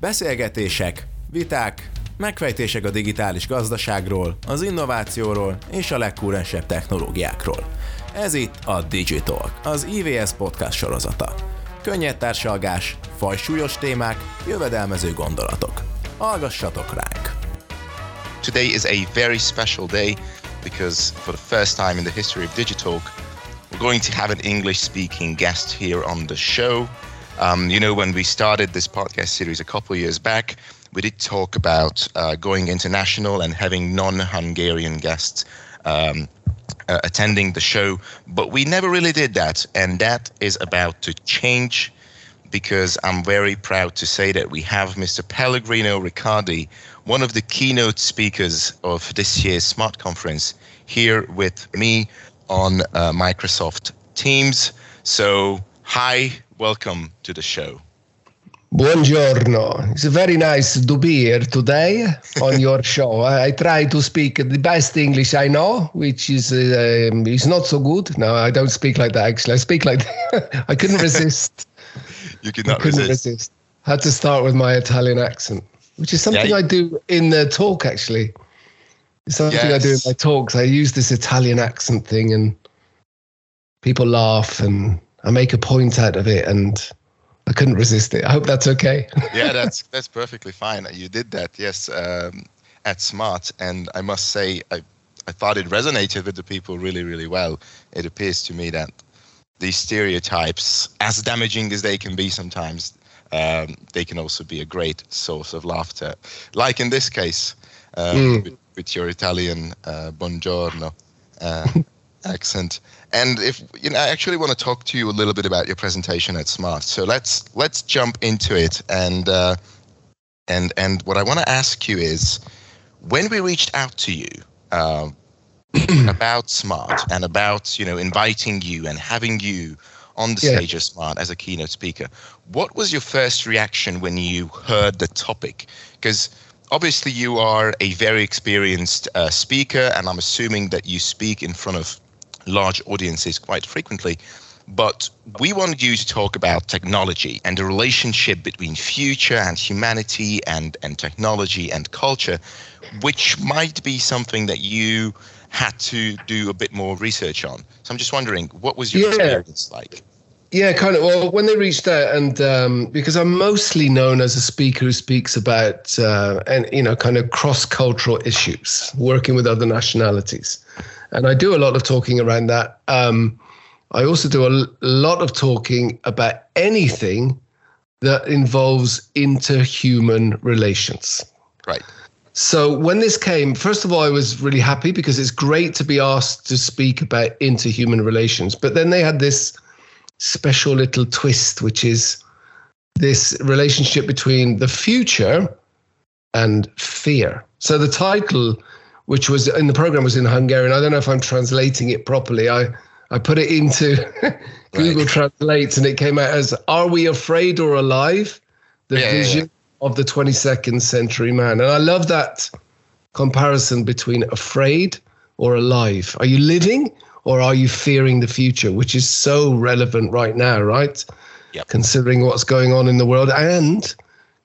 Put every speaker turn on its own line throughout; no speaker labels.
Beszélgetések, viták, megfejtések a digitális gazdaságról, az innovációról és a legkúrensebb technológiákról. Ez itt a Digitalk, az IVS podcast sorozata. Könnyed társalgás, fajsúlyos témák, jövedelmező gondolatok. Hallgassatok ránk!
Today is a very special day because for the first time in the history of Digitalk, we're going to have an English speaking guest here on the show. Um, you know, when we started this podcast series a couple of years back, we did talk about uh, going international and having non Hungarian guests um, uh, attending the show, but we never really did that. And that is about to change because I'm very proud to say that we have Mr. Pellegrino Riccardi, one of the keynote speakers of this year's Smart Conference, here with me on uh, Microsoft Teams. So, hi, welcome to the show.
Buongiorno. It's very nice to be here today on your show. I try to speak the best English I know, which is uh, is not so good. No, I don't speak like that. Actually, I speak like I couldn't resist.
you could not
couldn't
resist.
resist. Had to start with my Italian accent, which is something
Yeah.
I do in the talk. Actually, it's something I do in my talks. I use this Italian accent thing, and people laugh, and I make a point out of it, and I couldn't resist it. I hope that's okay.
yeah, that's that's perfectly fine. You did that, yes, um, at Smart, and I must say, I I thought it resonated with the people really, really well. It appears to me that these stereotypes, as damaging as they can be sometimes, um, they can also be a great source of laughter. Like in this case, um,
Mm.
with, with your Italian uh, buongiorno uh, accent. And if you know, I actually want to talk to you a little bit about your presentation at Smart. So let's let's jump into it. And uh, and and what I want to ask you is, when we reached out to you uh, about Smart and about you know inviting you and having you on the
Yeah.
stage of Smart as a keynote speaker, what was your first reaction when you heard the topic? Because obviously you are a very experienced uh, speaker, and I'm assuming that you speak in front of large audiences quite frequently. But we wanted you to talk about technology and the relationship between future and humanity and, and technology and culture, which might be something that you had to do a bit more research on. So I'm just wondering, what was your
Yeah.
experience like?
Yeah, kind of. Well, when they reached out, and um, because I'm mostly known as a speaker who speaks about uh, and you know kind of cross-cultural issues, working with other nationalities, and I do a lot of talking around that. Um, I also do a lot of talking about anything that involves interhuman relations.
Right.
So when this came, first of all, I was really happy because it's great to be asked to speak about interhuman relations. But then they had this special little twist, which is this relationship between the future and fear. So the title, which was in the program, was in Hungarian. I don't know if I'm translating it properly. I I put it into Google Translate, and it came out as "Are we afraid or alive?" The
Yeah, yeah, yeah.
vision of the 22nd century man. And I love that comparison between afraid or alive. Are you living or are you fearing the future, which is so relevant right now, right?
Yep.
Considering what's going on in the world and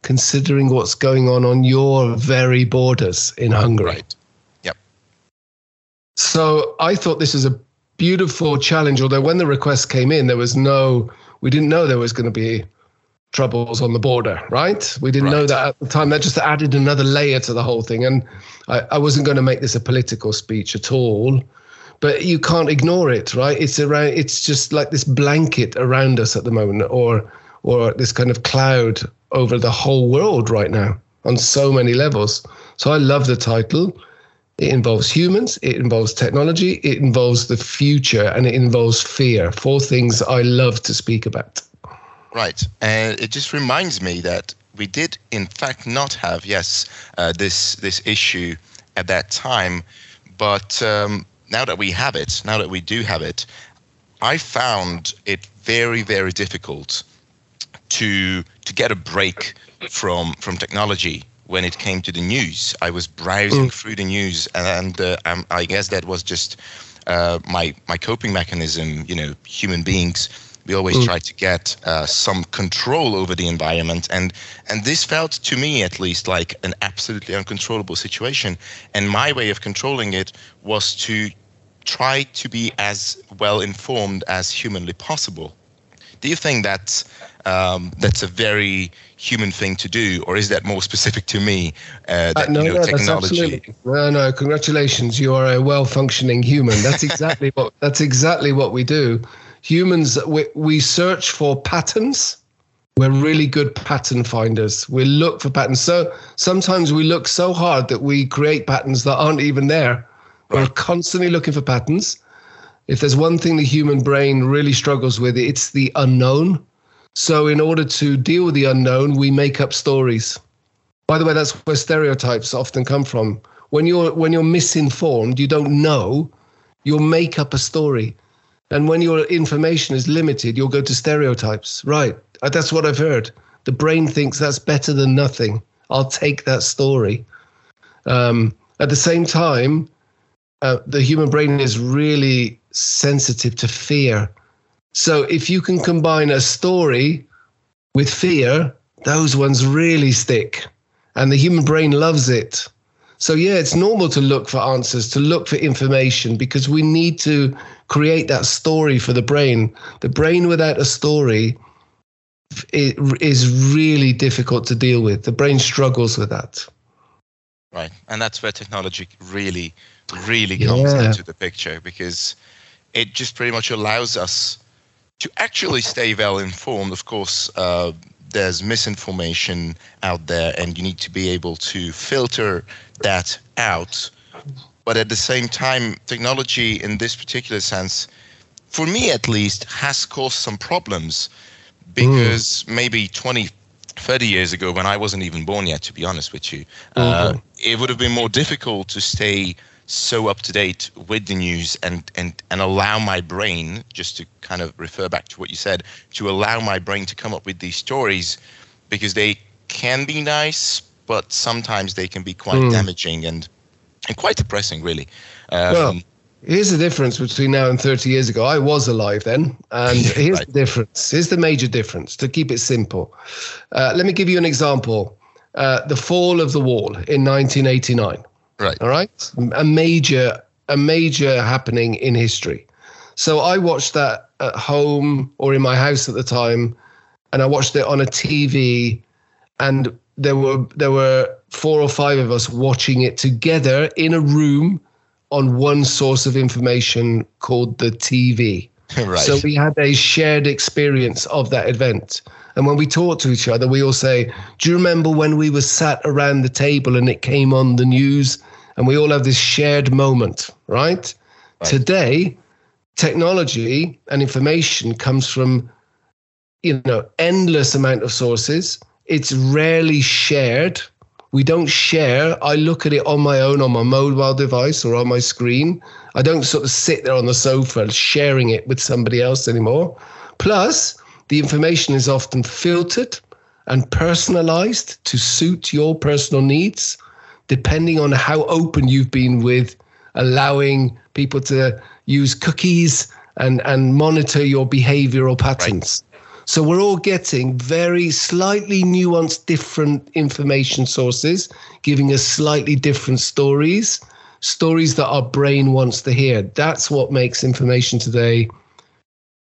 considering what's going on on your very borders in Hungary.
Right.
So I thought this was a beautiful challenge. Although when the request came in, there was no, we didn't know there was going to be troubles on the border, right? We didn't know that at the time. That just added another layer to the whole thing. And I, I wasn't going to make this a political speech at all. But you can't ignore it, right? It's around. It's just like this blanket around us at the moment, or or this kind of cloud over the whole world right now on so many levels. So I love the title. It involves humans, it involves technology, it involves the future, and it involves fear. Four things I love to speak about.
Right. And it just reminds me that we did, in fact, not have yes uh, this this issue at that time, but um, now that we have it, now that we do have it, I found it very very difficult to to get a break from from technology when it came to the news. I was browsing through the news, and uh, um, I guess that was just uh, my my coping mechanism. You know, human beings We always mm. try to get uh, some control over the environment, and and this felt to me at least like an absolutely uncontrollable situation. And my way of controlling it was to try to be as well informed as humanly possible. Do you think that's um, that's a very human thing to do, or is that more specific to me? Uh, that,
uh, no,
you know,
no,
technology.
no, no. Congratulations, you are a well-functioning human. That's exactly what that's exactly what we do. Humans, we, we search for patterns. We're really good pattern finders. We look for patterns. So sometimes we look so hard that we create patterns that aren't even there. Right. We're constantly looking for patterns if there's one thing the human brain really struggles with, it's the unknown. So, in order to deal with the unknown, we make up stories. By the way, that's where stereotypes often come from. When you're when you're misinformed, you don't know, you'll make up a story. And when your information is limited, you'll go to stereotypes. Right. Uh, that's what I've heard. The brain thinks that's better than nothing. I'll take that story. Um, at the same time, uh, the human brain is really sensitive to fear. So if you can combine a story with fear, those ones really stick. And the human brain loves it. So, yeah, it's normal to look for answers, to look for information, because we need to create that story for the brain. The brain without a story is really difficult to deal with. The brain struggles with that.
Right. And that's where technology really, really comes yeah. into the picture because it just pretty much allows us to actually stay well informed. Of course, uh, there's misinformation out there, and you need to be able to filter that out. But at the same time, technology in this particular sense, for me at least, has caused some problems because mm. maybe 20, 30 years ago, when I wasn't even born yet, to be honest with you, mm-hmm. uh, it would have been more difficult to stay so up to date with the news and and and allow my brain just to kind of refer back to what you said to allow my brain to come up with these stories because they can be nice but sometimes they can be quite mm. damaging and and quite depressing really. Um,
well here's the difference between now and 30 years ago. I was alive then and here's right. the difference. Here's the major difference to keep it simple. Uh, let me give you an example. Uh, the fall of the wall in 1989
Right.
All right. A major, a major happening in history. So I watched that at home or in my house at the time, and I watched it on a TV, and there were there were four or five of us watching it together in a room on one source of information called the TV.
right.
So we had a shared experience of that event. And when we talk to each other, we all say, Do you remember when we were sat around the table and it came on the news? And we all have this shared moment, right? right. Today, technology and information comes from you know endless amount of sources it's rarely shared we don't share i look at it on my own on my mobile device or on my screen i don't sort of sit there on the sofa sharing it with somebody else anymore plus the information is often filtered and personalized to suit your personal needs, depending on how open you've been with allowing people to use cookies and, and monitor your behavioral patterns. Right. So we're all getting very slightly nuanced, different information sources, giving us slightly different stories, stories that our brain wants to hear. That's what makes information today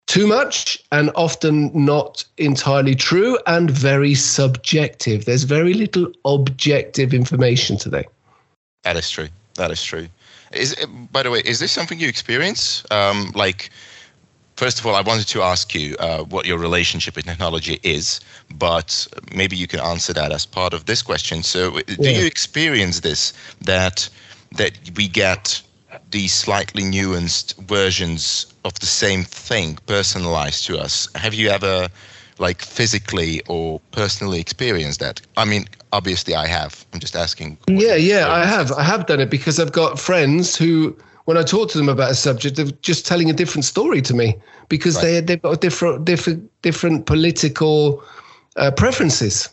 too much and often not entirely true and very subjective. There's very little objective information today.
That is true. That is true. Is by the way, is this something you experience? Um, like, first of all, I wanted to ask you uh, what your relationship with technology is, but maybe you can answer that as part of this question. So, do yeah. you experience this that that we get these slightly nuanced versions of the same thing personalized to us. Have you ever like physically or personally experienced that? I mean, obviously I have. I'm just asking.
Yeah, yeah, I have. I have done it because I've got friends who when I talk to them about a subject, they're just telling a different story to me because right. they they've got different different different political uh, preferences,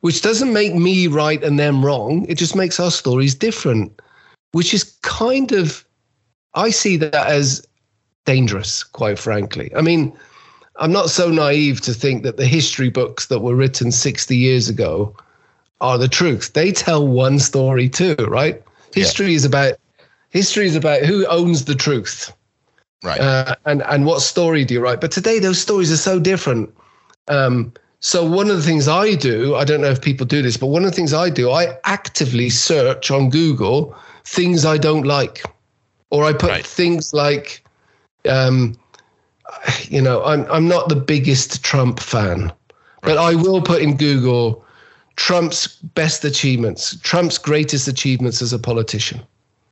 which doesn't make me right and them wrong. It just makes our stories different which is kind of, I see that as dangerous, quite frankly. I mean, I'm not so naive to think that the history books that were written 60 years ago are the truth. They tell one story too, right? History yeah. is about history is about who owns the truth,
right?
Uh, and and what story do you write? But today those stories are so different. Um, so one of the things I do, I don't know if people do this, but one of the things I do, I actively search on Google things I don't like, or I put right. things like, um, you know, I'm I'm not the biggest Trump fan, right. but I will put in Google Trump's best achievements, Trump's greatest achievements as a politician,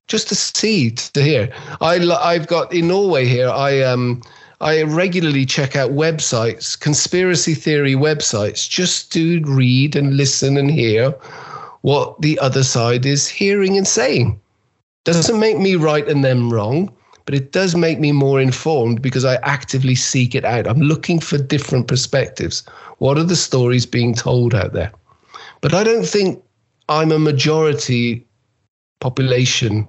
just to see, to hear. I I've got in Norway here. I um I regularly check out websites, conspiracy theory websites, just to read and listen and hear what the other side is hearing and saying. Doesn't make me right and them wrong, but it does make me more informed because I actively seek it out. I'm looking for different perspectives. What are the stories being told out there? But I don't think I'm a majority population.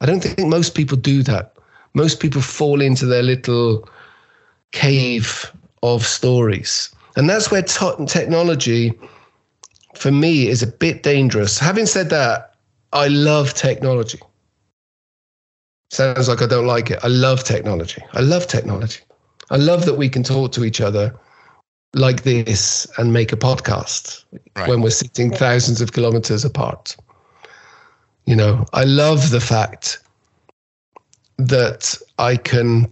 I don't think most people do that most people fall into their little cave of stories. And that's where t- technology, for me, is a bit dangerous. Having said that, I love technology. Sounds like I don't like it. I love technology. I love technology. I love that we can talk to each other like this and make a podcast right. when we're sitting thousands of kilometers apart. You know, I love the fact that I can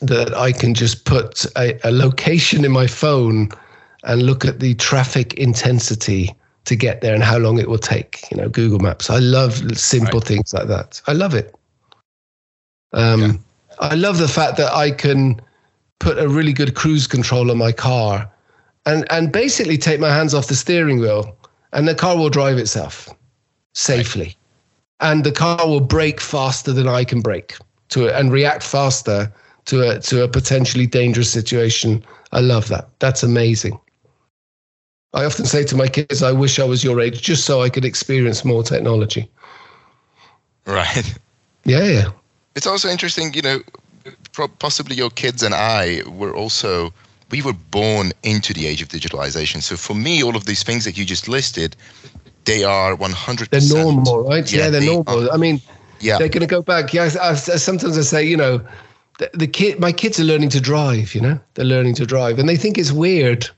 that I can just put a, a, location in my phone and look at the traffic intensity to get there and how long it will take. You know, Google Maps. I love simple right. things like that. I love it. Um, yeah. I love the fact that I can put a really good cruise control on my car and and basically take my hands off the steering wheel and the car will drive itself safely. Right and the car will brake faster than I can brake to it and react faster to a to a potentially dangerous situation. I love that. That's amazing. I often say to my kids, I wish I was your age just so I could experience more technology.
Right.
Yeah, yeah.
It's also interesting, you know, possibly your kids and I were also we were born into the age of digitalization. So for me, all of these things that you just listed, they are 100
they're normal right? Yeah, yeah they're they normal. are, i mean yeah. they're going to go back. Yeah I, I, sometimes i say you know the, the kid my kids are learning to drive you know? They're learning to drive. And they think it's weird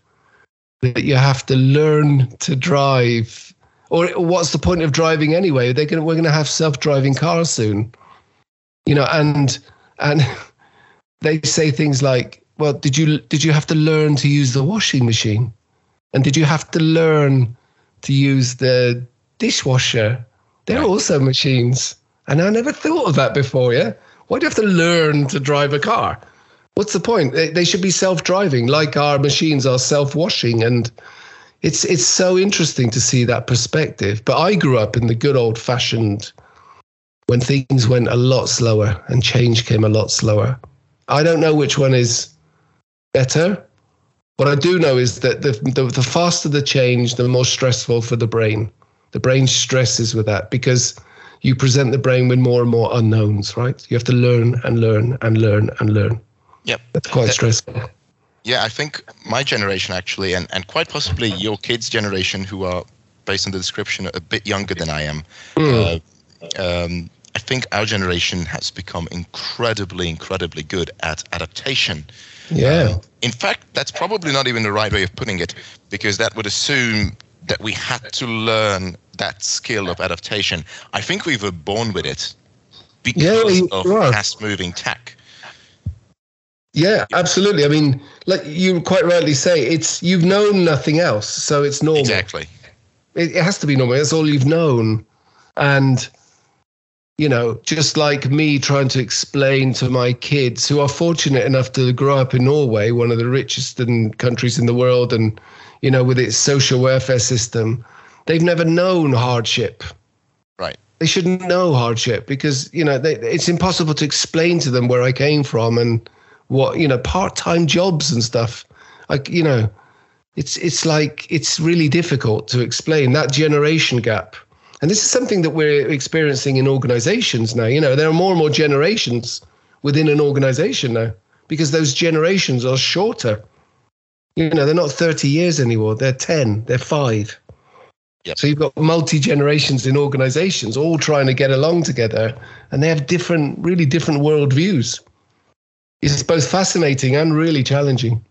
that you have to learn to drive. Or what's the point of driving anyway? They're going we're going to have self-driving cars soon you know and and they say things like well did you did you have to learn to use the washing machine and did you have to learn to use the dishwasher. They're right. also machines. And I never thought of that before, yeah? Why do you have to learn to drive a car? What's the point? They, they should be self-driving, like our machines are self-washing, and it's it's so interesting to see that perspective. But I grew up in the good old-fashioned when things went a lot slower and change came a lot slower. I don't know which one is better, what I do know is that the, the, the faster the change, the more stressful for the brain. The brain stresses with that because you present the brain with more and more unknowns, right? You have to learn and learn and learn and learn.
Yep.
That's quite that, stressful.
Yeah, I think my generation actually, and, and quite possibly your kids' generation, who are, based on the description, a bit younger than I am. Mm. Uh, um, think our generation has become incredibly, incredibly good at adaptation.
Yeah.
Um, in fact, that's probably not even the right way of putting it, because that would assume that we had to learn that skill of adaptation. I think we were born with it because yeah, of fast-moving tech.
Yeah, absolutely. I mean, like you quite rightly say, it's you've known nothing else, so it's normal.
Exactly.
It, it has to be normal. That's all you've known, and you know, just like me trying to explain to my kids who are fortunate enough to grow up in Norway, one of the richest countries in the world, and, you know, with its social welfare system, they've never known hardship.
Right.
They shouldn't know hardship because, you know, they, it's impossible to explain to them where I came from and what, you know, part time jobs and stuff. Like, you know, it's, it's like, it's really difficult to explain that generation gap and this is something that we're experiencing in organizations now. You know, there are more and more generations within an organization now. because those generations are shorter. You know, they're not 30 years anymore. They're 10, they're five.
Yep.
So you've got multi generations in organizations all trying to get along together, and they have different, really different worldviews. It's both fascinating and really challenging.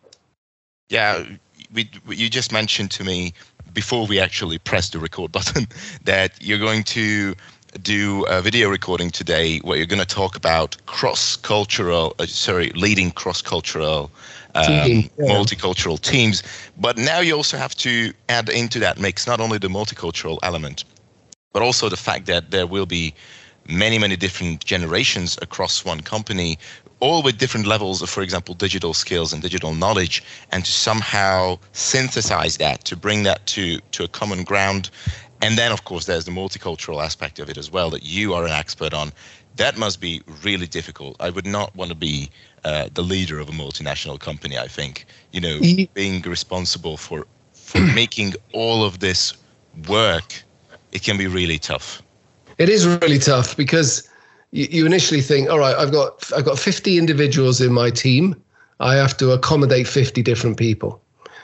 Yeah, we, you just mentioned to me before we actually press the record button that you're going to do a video recording today where you're going to talk about cross-cultural, uh, sorry, leading cross-cultural, um,
yeah.
multicultural teams. But now you also have to add into that mix not only the multicultural element, but also the fact that there will be many, many different generations across one company, all with different levels of, for example, digital skills and digital knowledge, and to somehow synthesize that, to bring that to, to a common ground. And then, of course, there's the multicultural aspect of it as well that you are an expert on. That must be really difficult. I would not want to be uh, the leader of a multinational company. I think you know being responsible for for making all of this work, it can be really tough.
It is really tough because you, you initially think, all right, I've got I've got 50 individuals in my team. I have to accommodate 50 different people.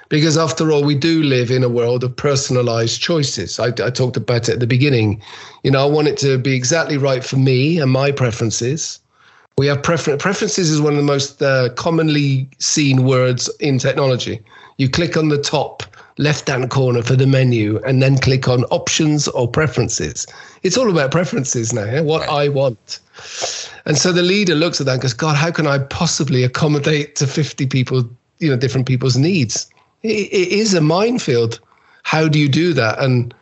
Because after all, we do live in a world of personalized choices. I, I talked about it at the beginning. You know, I want it to be exactly right for me and my preferences. We have prefer- preferences is one of the most uh, commonly seen words in technology. You click on the top left hand corner for the menu and then click on options or preferences. It's all about preferences now, yeah? what I want. And so the leader looks at that and goes, God, how can I possibly accommodate to 50 people, you know, different people's needs? It, it is a minefield. How do you do that? And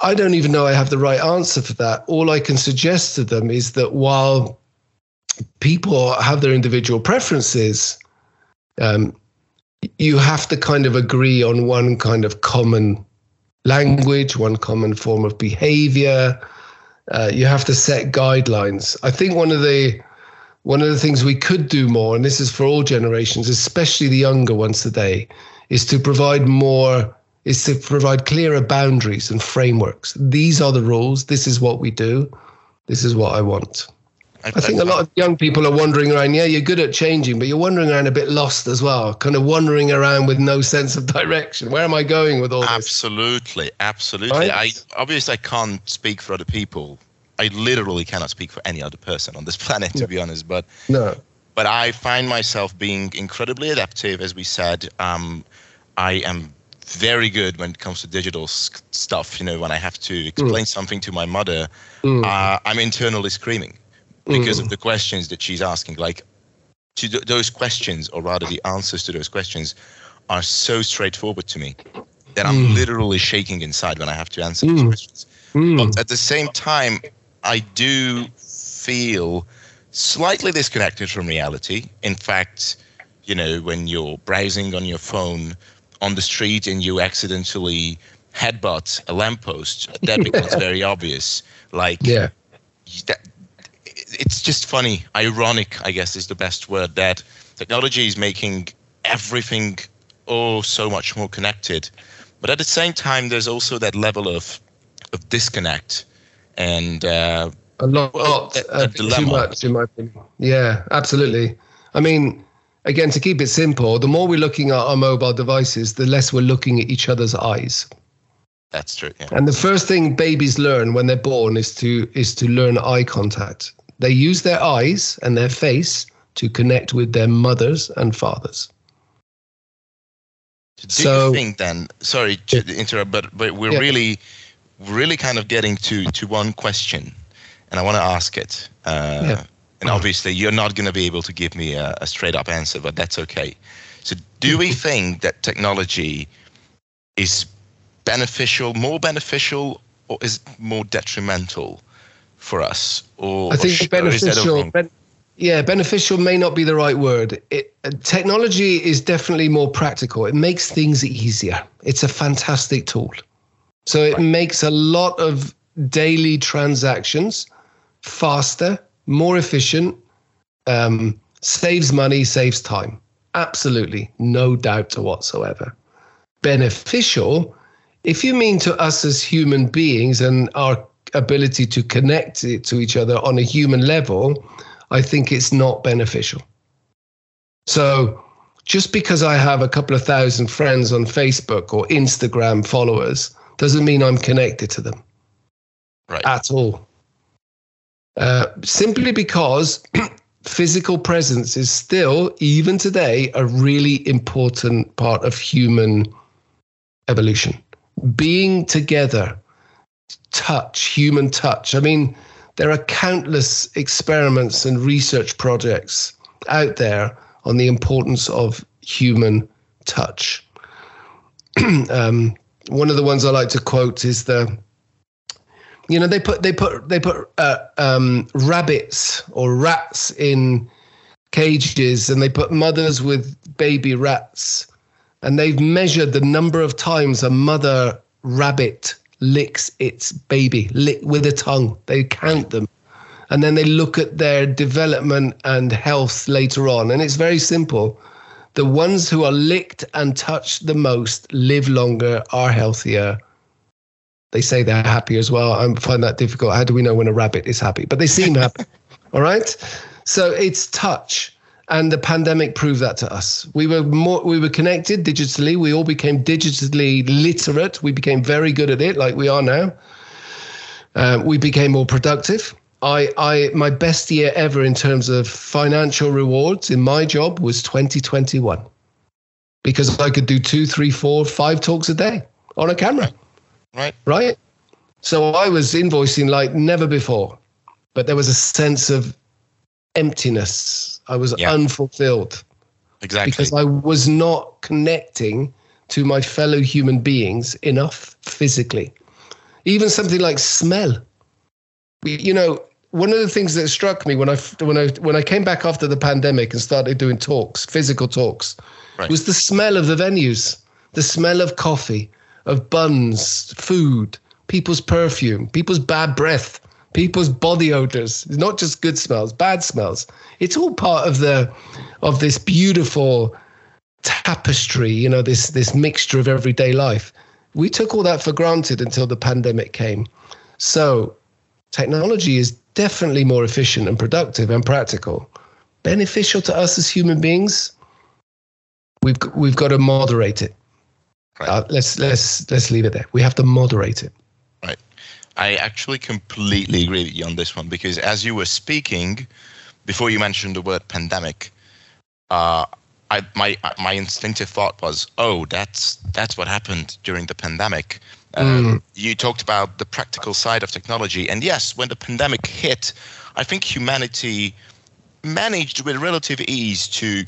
I don't even know I have the right answer for that. All I can suggest to them is that while people have their individual preferences, um, you have to kind of agree on one kind of common language, one common form of behavior. Uh, you have to set guidelines. I think one of the one of the things we could do more, and this is for all generations, especially the younger ones today, is to provide more is to provide clearer boundaries and frameworks. These are the rules. This is what we do. This is what I want. I think a lot of young people are wandering around. Yeah, you're good at changing, but you're wandering around a bit lost as well, kind of wandering around with no sense of direction. Where am I going with all this?
Absolutely, absolutely.
Right?
I obviously I can't speak for other people. I literally cannot speak for any other person on this planet, to be honest. But
No.
but I find myself being incredibly adaptive, as we said. Um, I am very good when it comes to digital stuff. You know, when I have to explain something to my mother,
Mm.
uh, I'm internally screaming because of the questions that she's asking. Like, to th- those questions, or rather, the answers to those questions, are so straightforward to me that I'm literally shaking inside when I have to answer
Mm.
questions.
Mm.
But at the same time, I do feel slightly disconnected from reality. In fact, you know, when you're browsing on your phone on the street and you accidentally headbutt a lamppost, that becomes very obvious. Like,
Yeah.
that, it's just funny, ironic, I guess is the best word, that technology is making everything oh so much more connected. But at the same time, there's also that level of of disconnect and uh,
A lot,
Well, a- a
a too
dilemma.
much, in my opinion. Yeah, absolutely. I mean, again, to keep it simple, the more we're looking at our mobile devices, the less we're looking at each other's eyes.
that's true. Yeah.
And the first thing babies learn when they're born is to is to learn eye contact. They use their eyes and their face to connect with their mothers and fathers.
Do
So-
you think then? Sorry to interrupt, but but we're
Yeah.
really, really kind of getting to to one question, and I want to ask it. Uh,
Yeah.
And obviously, you're not going to be able to give me a, a straight up answer, but that's okay. So, do we think that technology is beneficial, more beneficial, or is it more detrimental for us? Or
I think
or
beneficial. Ben, yeah, beneficial may not be the right word. It, uh, technology is definitely more practical. It makes things easier. It's a fantastic tool. So it makes a lot of daily transactions faster, more efficient, um, saves money, saves time. Absolutely, no doubt whatsoever. Beneficial, if you mean to us as human beings and our ability to connect it to each other on a human level, I think it's not beneficial. So just because I have a couple of thousand friends on Facebook or Instagram followers doesn't mean I'm connected to them
Right.
at all. Uh, simply because physical presence is still, even today, a really important part of human evolution. Being together, touch, human touch. I mean, there are countless experiments and research projects out there on the importance of human touch. um, one of the ones I like to quote is the you know they put they put they put uh, um, rabbits or rats in cages and they put mothers with baby rats and they've measured the number of times a mother rabbit licks its baby lick with a tongue they count them and then they look at their development and health later on and it's very simple the ones who are licked and touched the most live longer are healthier they say they're happy as well. I find that difficult. How do we know when a rabbit is happy? But they seem happy. All right. So it's touch. And the pandemic proved that to us. We were more we were connected digitally. We all became digitally literate. We became very good at it, like we are now. Um, we became more productive. I, I my best year ever in terms of financial rewards in my job was 2021 because I could do two, three, four, five talks a day on a camera
Right.
right? So I was invoicing like never before, but there was a sense of emptiness. I was
Yeah.
unfulfilled
Exactly.
because I was not connecting to my fellow human beings enough physically. Even something like smell. You know, one of the things that struck me when I when I when I came back after the pandemic and started doing talks, physical talks,
Right.
was the smell of the venues, the smell of coffee, of buns, food, people's perfume, people's bad breath, people's body odors. It's not just good smells, bad smells. It's all part of the of this beautiful tapestry, you know, this this mixture of everyday life. We took all that for granted until the pandemic came. So technology is definitely more efficient and productive and practical. Beneficial to us as human beings. We've we've got to moderate it.
Right.
Uh, let's let's let's leave it there. We have to moderate it.
I actually completely agree with you on this one because as you were speaking, before you mentioned the word pandemic, uh, I, my my instinctive thought was, oh, that's that's what happened during the pandemic. Um, You talked about the practical side of technology, and yes, when the pandemic hit, I think humanity managed with relative ease to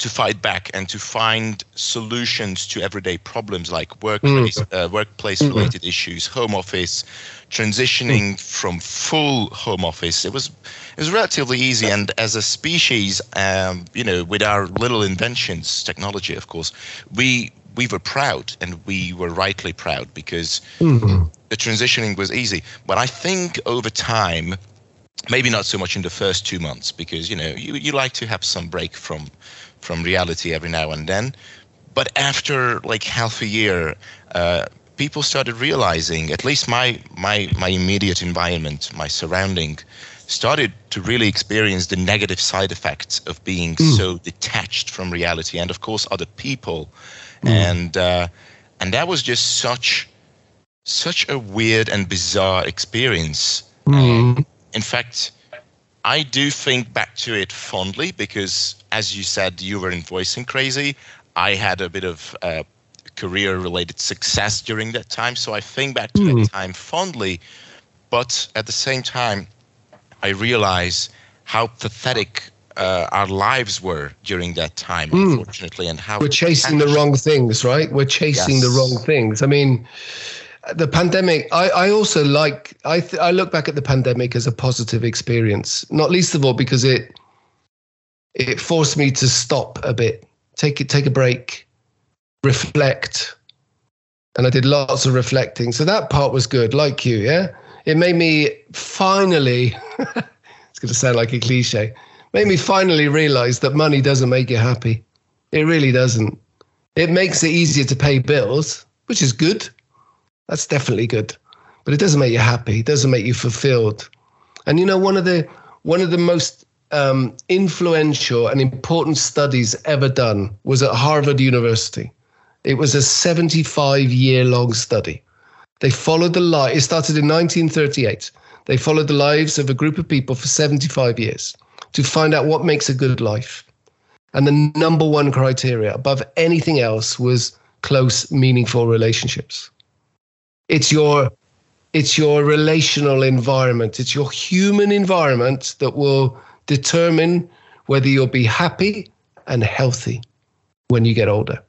to fight back and to find solutions to everyday problems like workplace uh, workplace related issues, home office, transitioning from full home office. It was it was relatively easy, and as a species, um, you know, with our little inventions, technology, of course, we we were proud, and we were rightly proud because the transitioning was easy. But I think over time, maybe not so much in the first two months because you know you, you like to have some break from from reality every now and then. But after like half a year uh, people started realizing at least my my my immediate environment my surrounding started to really experience the negative side effects of being so detached from reality and of course other people. And uh, and that was just such such a weird and bizarre experience.
Mm.
in fact, I do think back to it fondly because, as you said, you were in voicing crazy. I had a bit of uh, career related success during that time. So I think back to that time fondly. But at the same time, I realize how pathetic uh, our lives were during that time, unfortunately, and how
We're chasing the wrong things, right? We're chasing the wrong things. I mean, the pandemic. I, I also like. I th- I look back at the pandemic as a positive experience, not least of all because it it forced me to stop a bit, take it, take a break, reflect, and I did lots of reflecting. So that part was good. Like you, yeah. It made me finally. it's going to sound like a cliche. Made me finally realize that money doesn't make you happy. It really doesn't. It makes it easier to pay bills, which is good. That's definitely good. But it doesn't make you happy. It doesn't make you fulfilled. And you know, one of the one of the most um, influential and important studies ever done was at Harvard University. It was a 75 year long study. They followed the life, it started in 1938. They followed the lives of a group of people for 75 years to find out what makes a good life. And the number one criteria above anything else was close, meaningful relationships. It's your it's your relational environment. It's your human environment that will determine whether you'll be happy and healthy when you get older.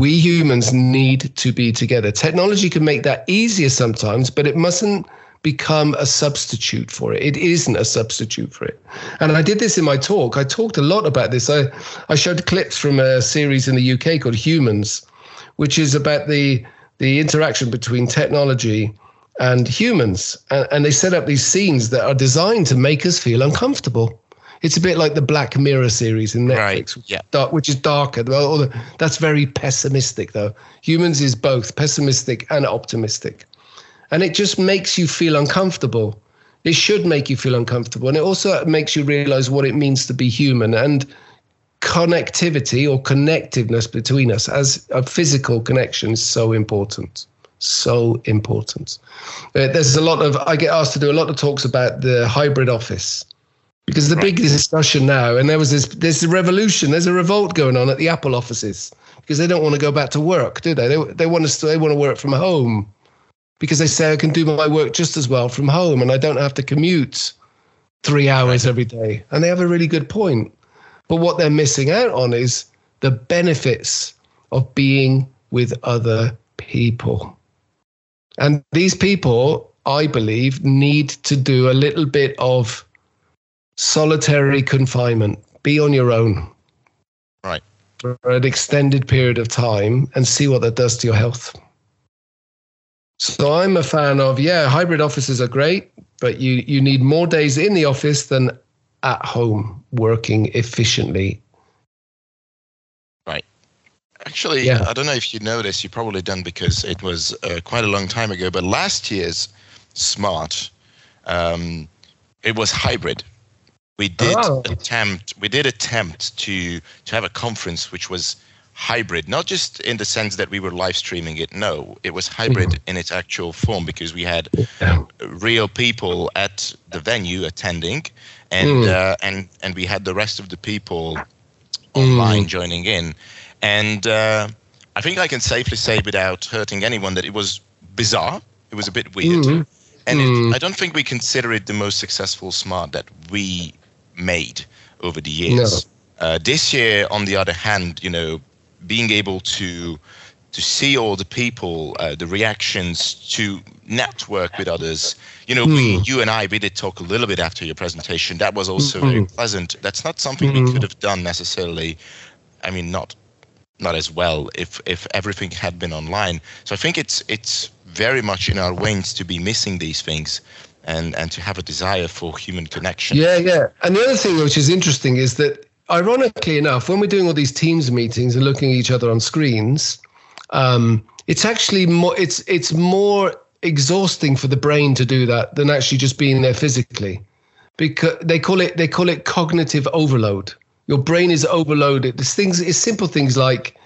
We humans need to be together. Technology can make that easier sometimes, but it mustn't become a substitute for it. It isn't a substitute for it. And I did this in my talk. I talked a lot about this. I, I showed clips from a series in the UK called Humans, which is about the the interaction between technology and humans. And, and they set up these scenes that are designed to make us feel uncomfortable. It's a bit like the Black Mirror series in Netflix,
Right, yeah.
dark, which is darker. That's very pessimistic, though. Humans is both pessimistic and optimistic. And it just makes you feel uncomfortable. It should make you feel uncomfortable. And it also makes you realize what it means to be human and connectivity or connectiveness between us as a physical connection is so important. So important. Uh, there's a lot of, I get asked to do a lot of talks about the hybrid office because the big discussion now, and there was this, there's a revolution, there's a revolt going on at the Apple offices because they don't want to go back to work, do they? They, they want to, they want to work from home because they say I can do my work just as well from home and I don't have to commute three hours every day. And they have a really good point. But what they're missing out on is the benefits of being with other people. And these people, I believe, need to do a little bit of solitary confinement, be on your own
Right.
for an extended period of time and see what that does to your health. So I'm a fan of yeah, hybrid offices are great, but you you need more days in the office than at home working efficiently. Right.
Actually,
Yeah.
I don't know if you know this. You probably don't because it was uh, quite a long time ago. But last year's Smart, um, it was hybrid. We did
Oh.
attempt. We did attempt to to have a conference which was hybrid, not just in the sense that we were live streaming it. No, it was hybrid in its actual form because we had
Yeah.
real people at the venue attending, and
Mm.
uh, and and we had the rest of the people online joining in, and uh, I think I can safely say without hurting anyone that it was bizarre. It was a bit weird,
Mhm.
and
Mm.
it, I don't think we consider it the most successful smart that we made over the years. Uh, this year, on the other hand, you know, being able to to see all the people, uh, the reactions, to network with others. You know, we,
Hmm.
you and I, we did talk a little bit after your presentation. That was also very
Mhm.
pleasant. That's not something we
Mhm.
could have done necessarily. I mean, not not as well if if everything had been online. So I think it's it's very much in our veins to be missing these things, and and to have a desire for human connection.
Yeah, yeah. And the other thing which is interesting is that, ironically enough, when we're doing all these Teams meetings and looking at each other on screens, um, it's actually more it's it's more exhausting for the brain to do that than actually just being there physically, because they call it they call it cognitive overload. Your brain is overloaded. There's things, it's simple things like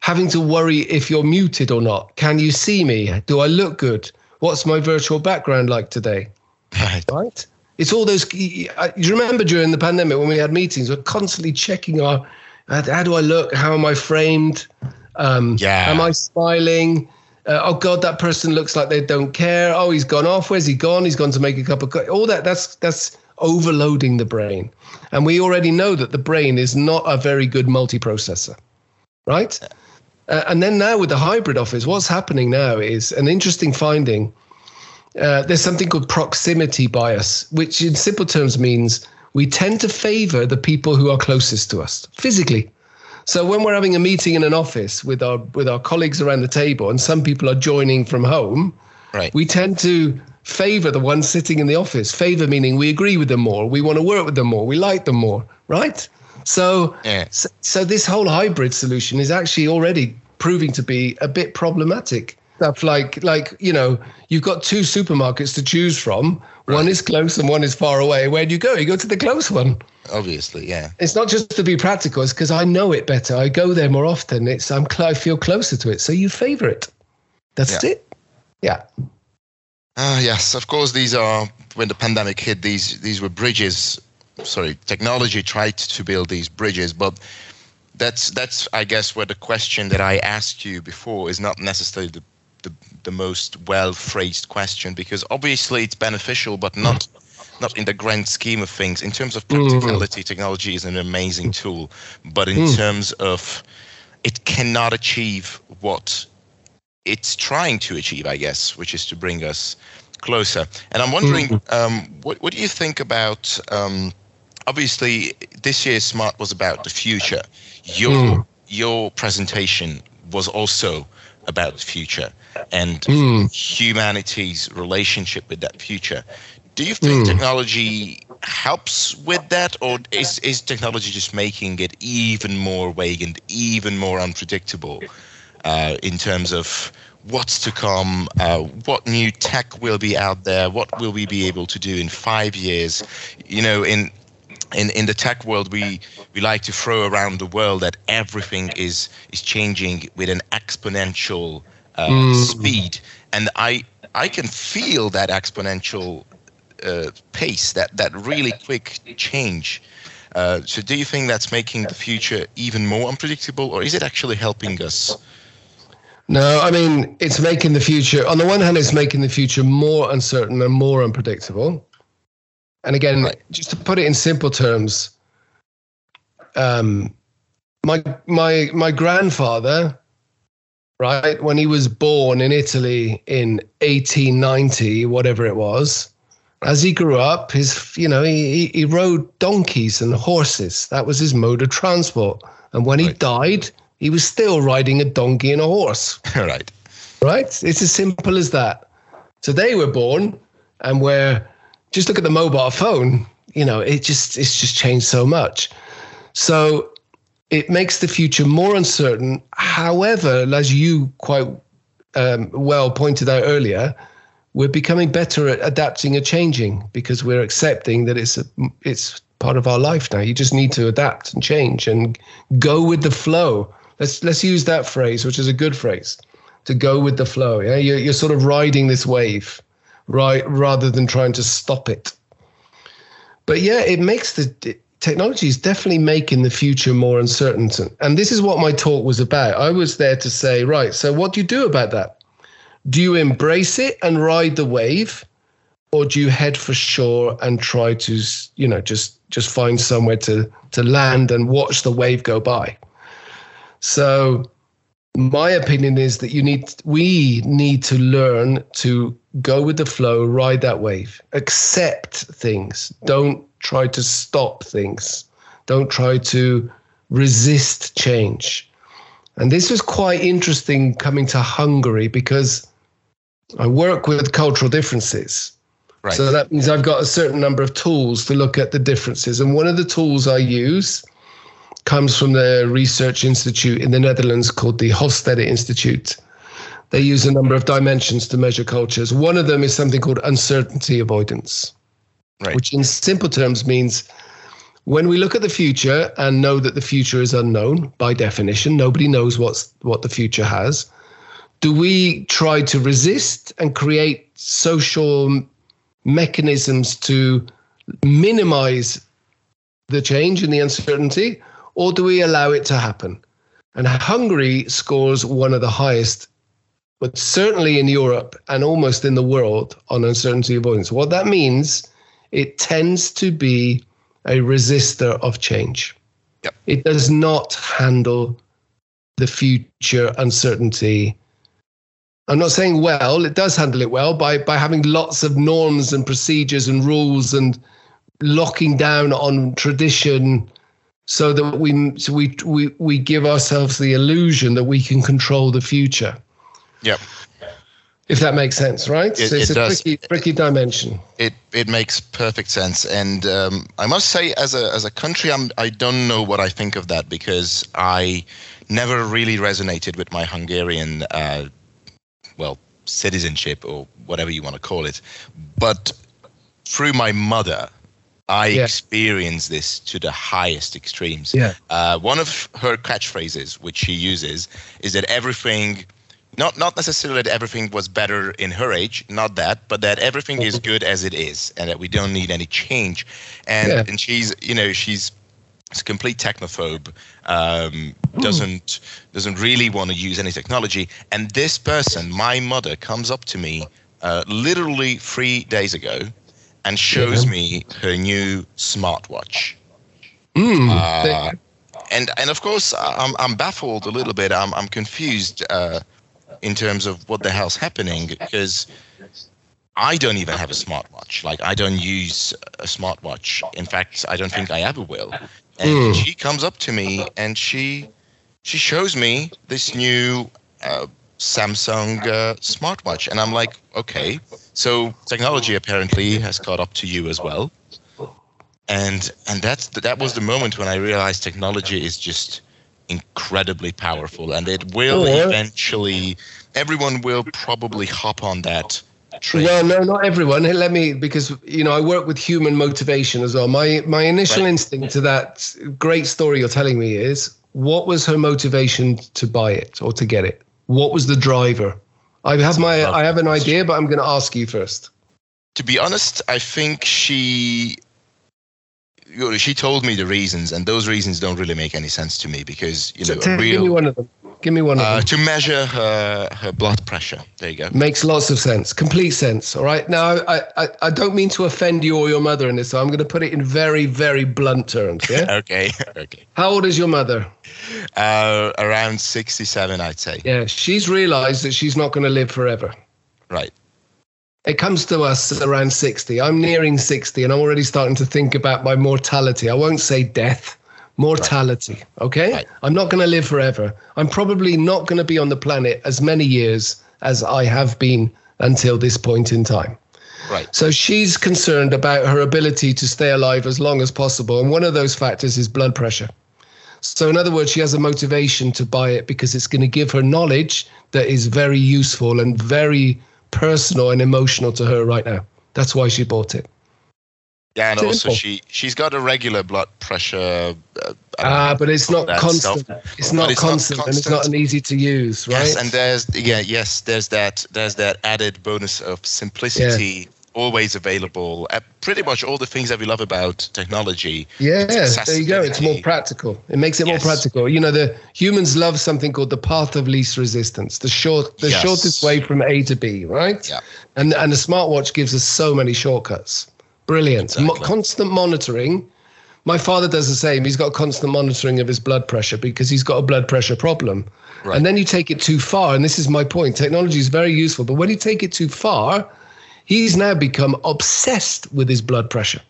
having to worry if you're muted or not. Can you see me? Do I look good? What's my virtual background like today?
Right.
right? It's all those. I- You remember during the pandemic when we had meetings, we're constantly checking our how how do I look? How am I framed? Um,
Yeah.
Am I smiling? Uh, oh God, that person looks like they don't care. Oh, he's gone off. Where's he gone? He's gone to make a cup of coffee. All that. That's that's overloading the brain, and we already know that the brain is not a very good multiprocessor, right? Uh, and then now with the hybrid office, what's happening now is an interesting finding uh, there's something called proximity bias, which in simple terms means we tend to favor the people who are closest to us physically. So when we're having a meeting in an office with our with our colleagues around the table, and some people are joining from home,
Right.
we tend to favor the ones sitting in the office. Favor meaning we agree with them more, we want to work with them more, we like them more, right? So,
Yeah.
so, so this whole hybrid solution is actually already proving to be a bit problematic. Stuff like like you know you've got two supermarkets to choose from. Right. One is close and one is far away. Where do you go? You go to the close one.
Obviously, yeah.
It's not just to be practical. It's because I know it better. I go there more often. It's I'm I feel closer to it. So you favor it. That's yeah. it. Yeah.
Uh, yes, of course. These are when the pandemic hit. These these were bridges. Sorry, technology tried to build these bridges, but that's that's I guess where the question that I asked you before is not necessarily the the, the most well phrased question because obviously it's beneficial, but not not in the grand scheme of things. In terms of practicality, mm. technology is an amazing tool, but in mm. terms of it cannot achieve what it's trying to achieve, I guess, which is to bring us closer. And I'm wondering, mm. um, what what do you think about? Um, obviously, this year's Smart was about the future. Your mm. your presentation was also about the future and mm. humanity's relationship with that future. Do you think mm. technology helps with that, or is is technology just making it even more vague and even more unpredictable? uh, in terms of what's to come, uh, what new tech will be out there, what will we be able to do in five years. You know, in in in the tech world, we we like to throw around the world that everything is is changing with an exponential uh, mm. speed, and I I can feel that exponential uh, pace, that that really quick change. Uh, so, do you think that's making the future even more unpredictable, or is it actually helping us
no, I mean, it's making the future, on the one hand, it's making the future more uncertain and more unpredictable. And again, right. just to put it in simple terms, um, my my my grandfather, right, when he was born in Italy in 1890, whatever it was, as he grew up, his you know he he rode donkeys and horses. That was his mode of transport. And when right. he died, he was still riding a donkey and a horse.
right.
Right? It's as simple as that. So they were born and where just look at the mobile phone, you know, it just it's just changed so much. So it makes the future more uncertain. However, as you quite um, well pointed out earlier, we're becoming better at adapting and changing because we're accepting that it's a, it's part of our life now. You just need to adapt and change and go with the flow. Let's let's use that phrase, which is a good phrase, to go with the flow. Yeah, you're, you're sort of riding this wave, right, rather than trying to stop it. But yeah, it makes the technology is definitely making the future more uncertain. And this is what my talk was about. I was there to say, right, so what do you do about that? Do you embrace it and ride the wave? Or do you head for shore and try to, you know, just just find somewhere to to land and watch the wave go by? So my opinion is that you need we need to learn to go with the flow, ride that wave, accept things. Don't try to stop things. Don't try to resist change. And this was quite interesting coming to Hungary because I work with cultural differences. Right. So that means I've got a certain number of tools to look at the differences. And one of the tools I use comes from the research institute in the Netherlands called the Hofstede Institute. They use a number of dimensions to measure cultures. One of them is something called uncertainty avoidance, right. which in simple terms means when we look at the future and know that the future is unknown by definition, nobody knows what's what the future has. Do we try to resist and create social mechanisms to minimize the change and the uncertainty? or do we allow it to happen? And Hungary scores one of the highest, but certainly in Europe and almost in the world on uncertainty avoidance. What that means, it tends to be a resistor of change. Yep. It does not handle the future uncertainty. I'm not saying well, it does handle it well by, by having lots of norms and procedures and rules and locking down on tradition so that we so we we we give ourselves the illusion that we can control the future.
Yep.
If that makes sense, right?
It,
so it's
it
a
does.
tricky, tricky dimension.
It it makes perfect sense, and um, I must say, as a as a country, I'm I don't know what I think of that because I never really resonated with my Hungarian uh, well, citizenship or whatever you want to call it. But through my mother, I
Yeah.
experienced this to the highest extremes.
Yeah.
Uh, one of her catchphrases, which she uses, is that everything, not not necessarily that everything was better in her age, not that, but that everything is good as it is, and that we don't need any change. And
Yeah.
and she's, you know, she's a complete technophobe. Um, doesn't doesn't really want to use any technology. And this person, my mother, comes up to me uh, literally three days ago and shows
Yeah.
me her new smartwatch.
Mm,
Uh, and and of course I'm I'm baffled a little bit. I'm I'm confused uh, in terms of what the hell's happening because I don't even have a smartwatch. Like I don't use a smartwatch. In fact, I don't think I ever will. And
Hmm.
she comes up to me and she she shows me this new uh, Samsung uh, smartwatch, and I'm like, okay, so technology apparently has caught up to you as well and and that's that was the moment when I realized technology is just incredibly powerful, and it will
Oh, yeah.
eventually. Everyone will probably hop on that train.
Well, no, not everyone. Let me, because you know, I work with human motivation as well. My my initial
Right.
instinct to that great story you're telling me is, what was her motivation to buy it or to get it? What was the driver? I have my, I have an idea, but I'm going to ask you first.
to be honest, I think she. You know, She told me the reasons, and those reasons don't really make any sense to me because you know, a
give me one of them. Give me one of
uh,
them.
to measure her her blood pressure. There you go.
Makes lots of sense, complete sense. All right. Now, I, I, I don't mean to offend you or your mother in this, so I'm going to put it in very, very blunt terms. Yeah.
Okay, okay.
How old is your mother?
Uh, around sixty-seven, I'd say.
Yeah, she's realized that she's not going to live forever.
Right.
It comes to us around 60. I'm nearing 60 and I'm already starting to think about my mortality. I won't say death, mortality. Okay?
Right.
I'm not going to live forever. I'm probably not going to be on the planet as many years as I have been until this point in time.
Right.
So she's concerned about her ability to stay alive as long as possible. And one of those factors is blood pressure. So, in other words, she has a motivation to buy it because it's going to give her knowledge that is very useful and very personal and emotional to her right now. That's why she bought it.
Yeah, and also
Simple.
she she's got a regular blood pressure. Uh,
Ah, but it's not constant. It's not
it's not
constant, and it's not an easy to use, right?
Yes, and there's yeah, yes, there's that there's that added bonus of simplicity, always available. Uh, pretty much all the things that we love about technology.
Yeah, there you go. It's more practical. It makes it more practical. You know, the humans love something called the path of least resistance, the short, the
Yes.
shortest way from A to B, right?
Yeah.
And and the smartwatch gives us so many shortcuts. Brilliant. Mo- constant monitoring. My father does the same. He's got constant monitoring of his blood pressure because he's got a blood pressure problem.
Right.
And then you take it too far, and this is my point. Technology is very useful, but when you take it too far, he's now become obsessed with his blood pressure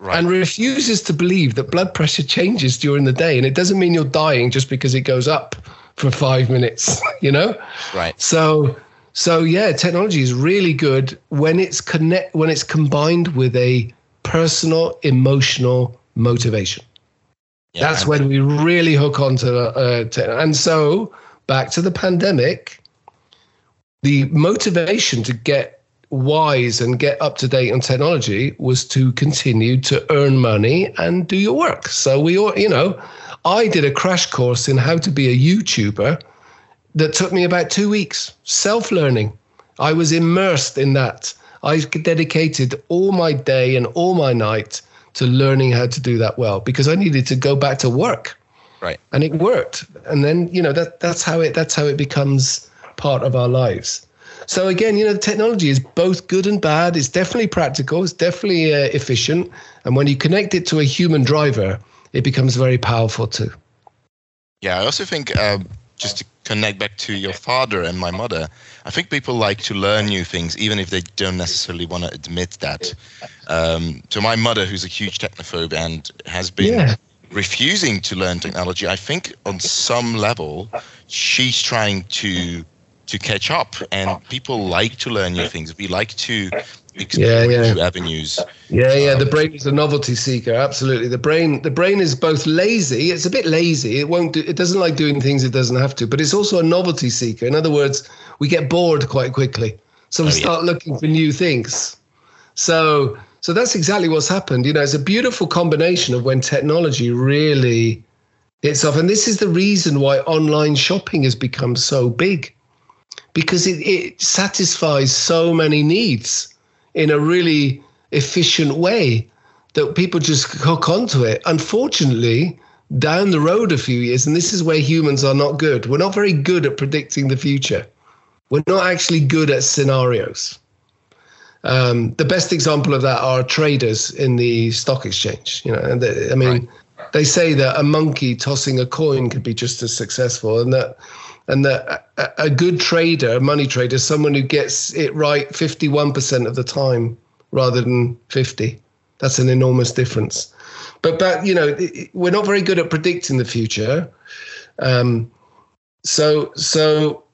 Right.
and refuses to believe that blood pressure changes during the day and it doesn't mean you're dying just because it goes up for 5 minutes you know
right.
so so yeah technology is really good when it's connect when it's combined with a personal emotional motivation
Yeah,
that's when we really hook onto uh, te- and so back to the pandemic the motivation to get wise and get up to date on technology was to continue to earn money and do your work. So we all you know i did a crash course in how to be a youtuber that took me about two weeks self-learning. I was immersed in that. I dedicated all my day and all my night to learning how to do that well because i needed to go back to work.
Right.
and it worked. And then you know that that's how it that's how it becomes part of our lives so again you know the technology is both good and bad it's definitely practical it's definitely uh, efficient and when you connect it to a human driver it becomes very powerful too
Yeah, I also think um, just to connect back to your father and my mother, I think people like to learn new things, even if they don't necessarily want to admit that. Um, so my mother, who's a huge technophobe and has been
Yeah.
refusing to learn technology, I think on some level she's trying to to catch up, and people like to learn new things. We like to explore yeah, yeah. new avenues.
Yeah, yeah. Um, the brain is a novelty seeker. Absolutely. The brain, the brain is both lazy. It's a bit lazy. It won't do. It doesn't like doing things it doesn't have to. But it's also a novelty seeker. In other words, we get bored quite quickly, so we oh, start yeah. looking for new things. So, so that's exactly what's happened. You know, it's a beautiful combination of when technology really hits off, and this is the reason why online shopping has become so big, because it, it satisfies so many needs in a really efficient way that people just hook onto it. Unfortunately, down the road a few years, and this is where humans are not good. We're not very good at predicting the future. We're not actually good at scenarios. Um, the best example of that are traders in the stock exchange. You know, and they, I mean, right. they say that a monkey tossing a coin could be just as successful, and that and that a, good trader, a money trader, is someone who gets it right 51% of the time rather than 50. That's an enormous difference. But but you know, we're not very good at predicting the future. Um, so so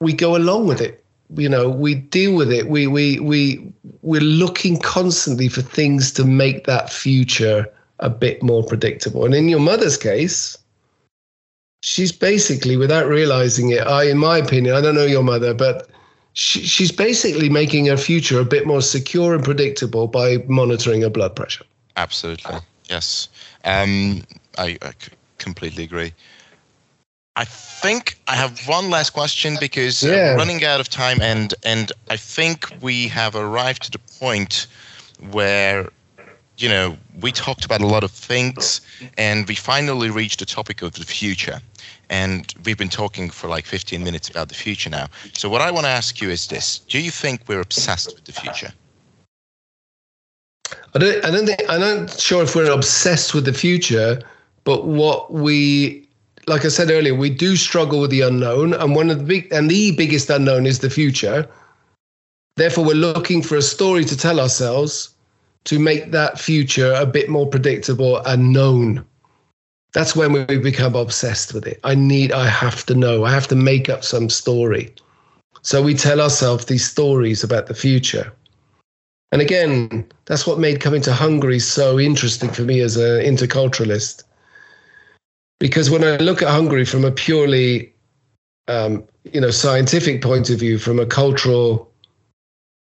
we go along with it. You know, we deal with it. We we we we're looking constantly for things to make that future a bit more predictable. And in your mother's case, she's basically, without realizing it, I, in my opinion, I don't know your mother, but she, she's basically making her future a bit more secure and predictable by monitoring her blood pressure.
Absolutely, yes. Um, I, I completely agree. I think I have one last question because yeah. I'm running out of time, and and I think we have arrived to the point where you know we talked about a lot of things, and we finally reached the topic of the future and we've been talking for like 15 minutes about the future now. So what I want to ask you is this: Do you think we're obsessed with the future?
I don't. I don't think. I'm not sure if we're obsessed with the future, but what we, like I said earlier, we do struggle with the unknown, and one of the big and the biggest unknown is the future. Therefore, we're looking for a story to tell ourselves to make that future a bit more predictable and known that's when we become obsessed with it. I need, I have to know, I have to make up some story. So we tell ourselves these stories about the future. And again, that's what made coming to Hungary so interesting for me as an interculturalist. Because when I look at Hungary from a purely, um, you know, scientific point of view, from a cultural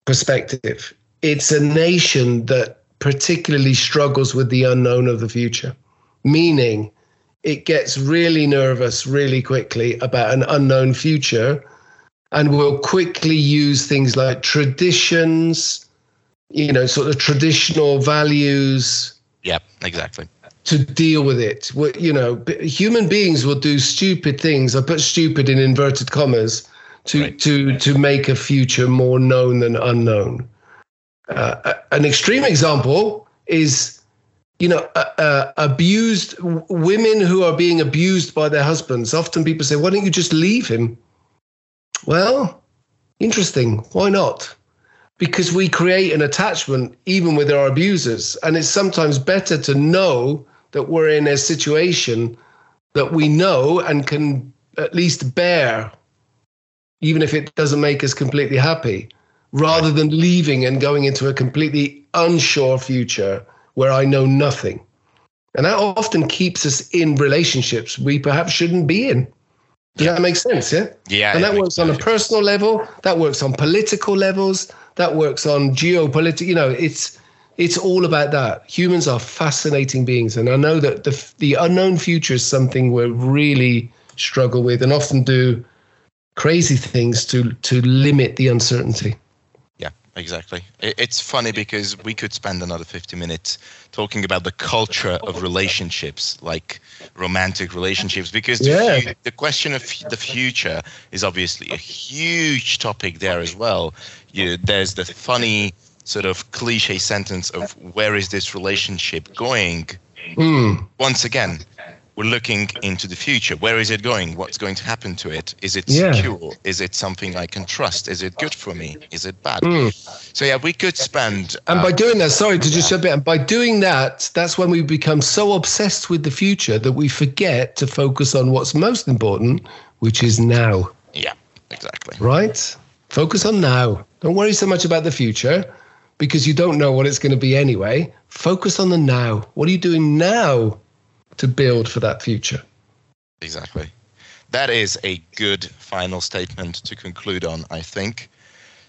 perspective, it's a nation that particularly struggles with the unknown of the future meaning it gets really nervous really quickly about an unknown future and will quickly use things like traditions, you know, sort of traditional values.
Yeah, exactly.
To deal with it. You know, human beings will do stupid things. I put stupid in inverted commas to, right. to, to make a future more known than unknown. Uh, an extreme example is you know, uh, abused women who are being abused by their husbands. Often people say, why don't you just leave him? Well, interesting. Why not? Because we create an attachment even with our abusers. And it's sometimes better to know that we're in a situation that we know and can at least bear, even if it doesn't make us completely happy, rather than leaving and going into a completely unsure future where I know nothing. And that often keeps us in relationships we perhaps shouldn't be in. Does yeah. that make sense? Yeah.
Yeah.
And that works on a personal level. That works on political levels. That works on geopolitical. You know, it's it's all about that. Humans are fascinating beings, and I know that the the unknown future is something we really struggle with, and often do crazy things to to limit the uncertainty
exactly. It's funny because we could spend another 50 minutes talking about the culture of relationships, like romantic relationships, because yeah. the, the, question of the future is obviously a huge topic there as well. You, there's the funny sort of cliche sentence of where is this relationship going? Mm. Once again, we're looking into the future. Where is it going? What's going to happen to it? Is it yeah. secure? Is it something I can trust? Is it good for me? Is it bad? Mm. So yeah, we could spend.
And by uh, doing that, sorry to just jump in. By doing that, that's when we become so obsessed with the future that we forget to focus on what's most important, which is now.
Yeah. Exactly.
Right? Focus on now. Don't worry so much about the future because you don't know what it's going to be anyway. Focus on the now. What are you doing now to build for that future?
Exactly. That is a good final statement to conclude on, I think.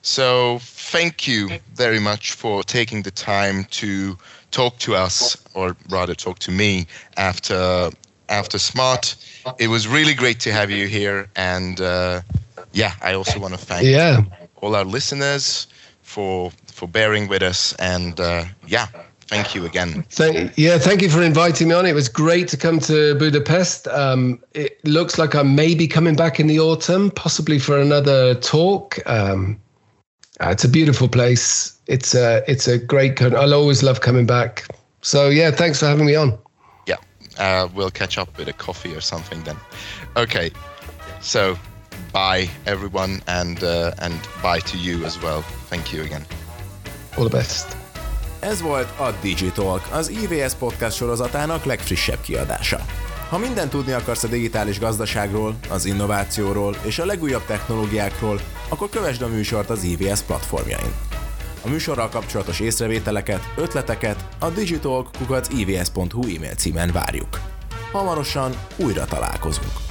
So, thank you very much for taking the time to talk to us, or rather, talk to me after after Smart. It was really great to have you here, and uh, yeah, I also want to thank
Yeah.
all our listeners for for bearing with us, and uh, yeah, thank you again.
Thank, yeah, thank you for inviting me on. It was great to come to Budapest. Um, it looks like I may be coming back in the autumn, possibly for another talk. Um, uh, it's a beautiful place. It's a it's a great. I'll always love coming back. So yeah, thanks for having me on.
Yeah, uh, we'll catch up with a coffee or something then. Okay, so bye everyone, and uh, and bye to you as well. Thank you again.
All the best.
Ez volt a Digitalk, az IVS podcast sorozatának legfrissebb kiadása. Ha mindent tudni akarsz a digitális gazdaságról, az innovációról és a legújabb technológiákról, akkor kövesd a műsort az IVS platformjain. A műsorral kapcsolatos észrevételeket, ötleteket a digitalk.ivs.hu e-mail címen várjuk. Hamarosan újra találkozunk.